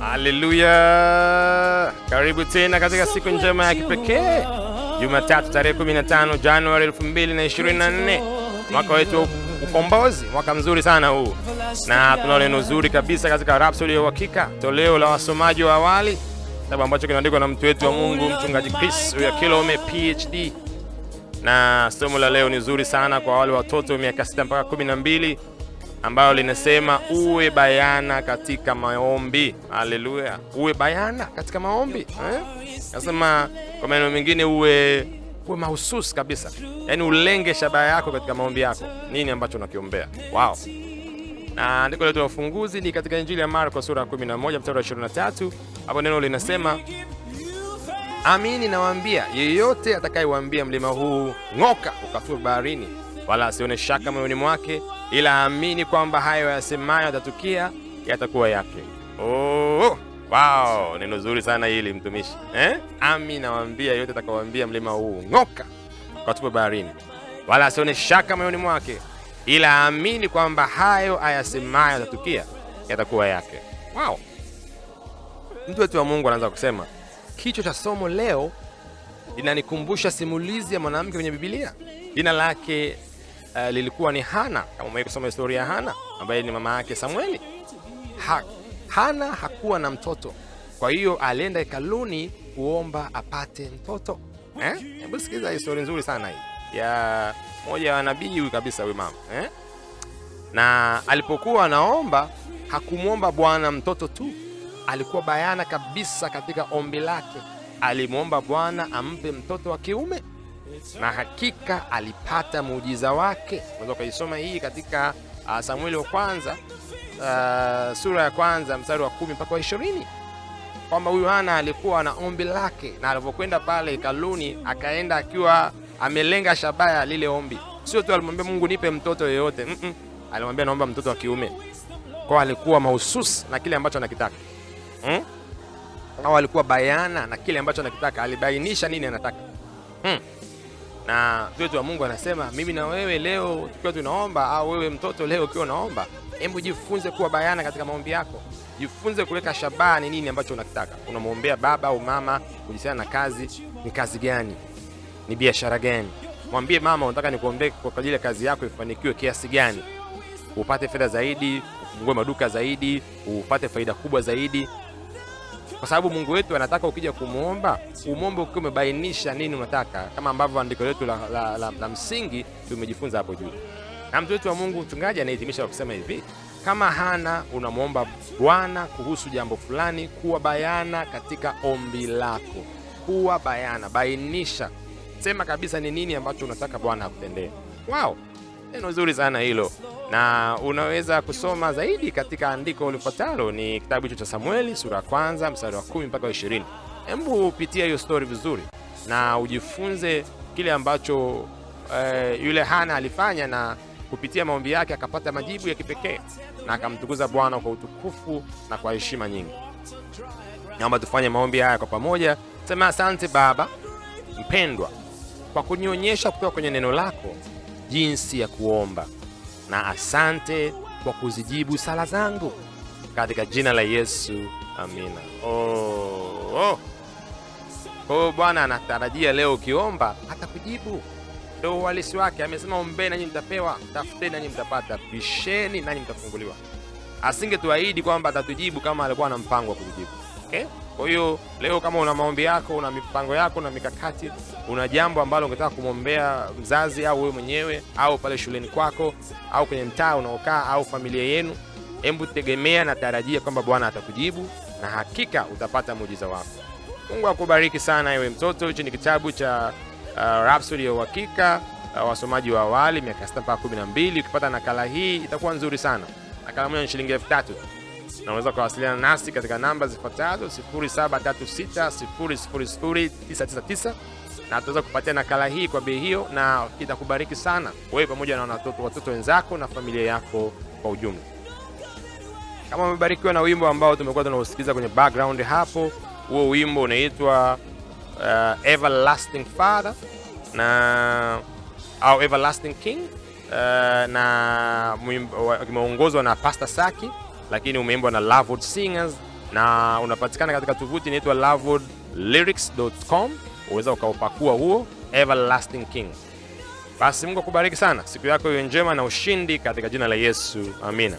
Haleluya! Karibu tena katika siku njema ya kipekee, Jumatatu tarehe 15 Januari 2024, mwaka wetu wa ukombozi, mwaka mzuri sana huu, na tunao neno zuri kabisa katika Rhapsodi ya Uhakika, toleo la wasomaji wa awali, kitabu ambacho kinaandikwa na mtu wetu wa Mungu mchungaji Chris Uyakilome PhD, na somo la leo ni zuri sana kwa wale watoto miaka 6 mpaka 12 ambayo linasema uwe bayana katika maombi. Haleluya, uwe bayana katika maombi eh? Nasema kwa maneno mengine, uwe uwe mahususi kabisa, yaani ulenge shabaha yako katika maombi yako, nini ambacho unakiombea. Wow. Na andiko letu la ufunguzi ni katika Injili ya Marko sura ya 11 mstari wa 23. Hapo neno linasema Amini nawaambia, yeyote atakayewaambia mlima huu ng'oka, ukatue baharini, wala asione shaka moyoni mwake, ila aamini kwamba hayo yasemayo yatatukia, yatakuwa yake. Oh, wow, neno zuri sana hili mtumishi eh? Ami nawaambia, yote atakawambia mlima huu ng'oka, katupe baharini, wala asione shaka moyoni mwake, ila aamini kwamba hayo ayasemayo yatatukia, yatakuwa yake. Wow, mtu wetu wa Mungu anaanza kusema Kichwa cha somo leo linanikumbusha simulizi ya mwanamke kwenye Biblia. Jina lake uh, lilikuwa ni Hana. Kama umewahi kusoma historia ya Hana ambaye ni mama yake Samueli. Ha, Hana hakuwa na mtoto, kwa hiyo alienda hekaluni kuomba apate mtoto. Eh? Hebu sikiza historia nzuri sana hii ya moja ya nabii huyu kabisa huyu mama eh? Na alipokuwa anaomba hakumwomba Bwana mtoto tu alikuwa bayana kabisa katika ombi lake. Alimwomba Bwana ampe mtoto wa kiume, na hakika alipata muujiza wake. Unaweza ukaisoma hii katika uh, Samueli wa kwanza uh, sura ya kwanza mstari wa kumi mpaka wa ishirini kwamba huyu Hana alikuwa na ombi lake, na alivyokwenda pale hekaluni akaenda akiwa amelenga shabaya lile ombi. Sio tu alimwambia Mungu nipe mtoto yeyote, mm -mm. Alimwambia naomba mtoto wa kiume, kwa alikuwa mahususi na kile ambacho anakitaka Hmm? Au alikuwa bayana na kile ambacho anakitaka, alibainisha nini anataka hmm. Na mtoto wa Mungu anasema mimi na wewe leo tukiwa tunaomba, au wewe mtoto leo ukiwa unaomba, hebu jifunze kuwa bayana katika maombi yako. Jifunze kuweka shabaha, ni nini ambacho unakitaka. Unamwombea baba au mama kuhusiana na kazi, ni kazi gani? Ni biashara gani? Mwambie mama, unataka nikuombee kwa ajili ya kazi yako ifanikiwe kiasi gani, upate fedha zaidi, ufungue maduka zaidi, upate faida kubwa zaidi kwa sababu Mungu wetu anataka ukija kumwomba umwombe ukiwa umebainisha nini unataka, kama ambavyo andiko letu la, la, la, la msingi tumejifunza hapo juu. Na mtu wetu wa Mungu mchungaji anahitimisha kwa kusema hivi, kama Hana unamwomba Bwana kuhusu jambo fulani, kuwa bayana katika ombi lako. Kuwa bayana, bainisha, sema kabisa ni nini ambacho unataka Bwana akutendee. Wow, neno zuri sana hilo na unaweza kusoma zaidi katika andiko lifuatalo, ni kitabu hicho cha Samueli sura ya kwanza mstari wa kumi mpaka wa ishirini. Hebu pitia hiyo stori vizuri na ujifunze kile ambacho eh, yule Hana alifanya, na kupitia maombi yake akapata majibu ya kipekee na akamtukuza Bwana kwa utukufu na kwa heshima nyingi. Naomba tufanye maombi haya kwa pamoja. Sema, asante Baba mpendwa kwa kunionyesha kutoka kwenye neno lako jinsi ya kuomba na asante kwa kuzijibu sala zangu katika jina la Yesu, amina. Oh, oh. Kwa Bwana anatarajia leo ukiomba atakujibu, ndio uhalisi wake. Amesema ombeni nanyi mtapewa, tafuteni nanyi mtapata, bisheni nanyi mtafunguliwa. Asingetuahidi kwamba atatujibu kama alikuwa na mpango wa kutujibu. Okay? Kwa hiyo leo kama una maombi yako, una mipango yako na mikakati, una jambo ambalo ungetaka kumwombea mzazi au wewe mwenyewe au pale shuleni kwako au kwenye mtaa unaokaa au familia yenu, hebu tegemea na tarajia kwamba Bwana atakujibu na hakika utapata muujiza wako. Mungu akubariki sana ewe mtoto. Hichi ni kitabu cha uh, Rhapsody ya Uhakika, uh, wasomaji wa awali miaka 6 mpaka 12. Ukipata nakala hii itakuwa nzuri sana. Nakala moja ni shilingi elfu tatu unaweza kuwasiliana nasi katika namba zifuatazo 0736000999 na tutaweza kupatia nakala hii kwa bei hiyo, na itakubariki sana. Wewe pamoja na watoto watoto wenzako na familia yako kwa ujumla. Kama umebarikiwa na wimbo ambao tumekuwa tunausikiliza kwenye background hapo, huo wimbo unaitwa uh, Everlasting Father na au Everlasting King uh, na kimeongozwa na Pastor Saki lakini umeimbwa na Lovewood Singers na unapatikana katika tovuti inaitwa lovewoodlyrics.com. Uweza ukaupakua huo Everlasting King. Basi Mungu akubariki sana, siku yako iwe njema na ushindi katika jina la Yesu, amina.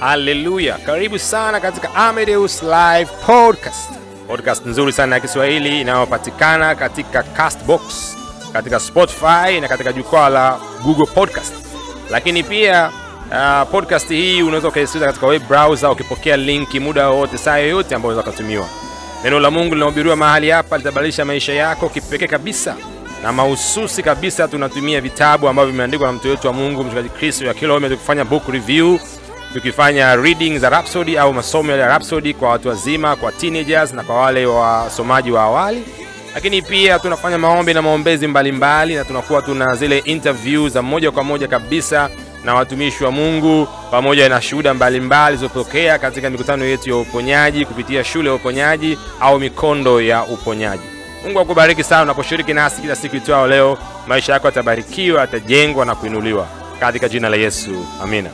Haleluya! Karibu sana katika Amedeus Live Podcast, podcast nzuri sana ya Kiswahili inayopatikana katika Castbox, katika Spotify na katika jukwaa la Google Podcast. Lakini pia uh, podcast hii unaweza ukaisikiliza katika web browser ukipokea linki muda wowote, saa yoyote ambayo unaweza ukatumiwa. Neno la Mungu linahubiriwa mahali hapa litabadilisha maisha yako kipekee kabisa na mahususi kabisa. Tunatumia vitabu ambavyo vimeandikwa na mtu wetu wa Mungu mchungaji Kristo ya Kilome, tukifanya book review tukifanya reading za Rhapsody au masomo ya Rhapsody kwa watu wazima, kwa teenagers na kwa wale wasomaji wa awali. Lakini pia tunafanya maombi na maombezi mbalimbali, na tunakuwa tuna zile interview za moja kwa moja kabisa na watumishi wa Mungu pamoja na shuhuda mbalimbali zilizotokea katika mikutano yetu ya uponyaji kupitia shule ya uponyaji au mikondo ya uponyaji. Mungu akubariki sana unaposhiriki nasi kila siku itwao leo. Maisha yako yatabarikiwa, yatajengwa na kuinuliwa katika jina la Yesu, amina.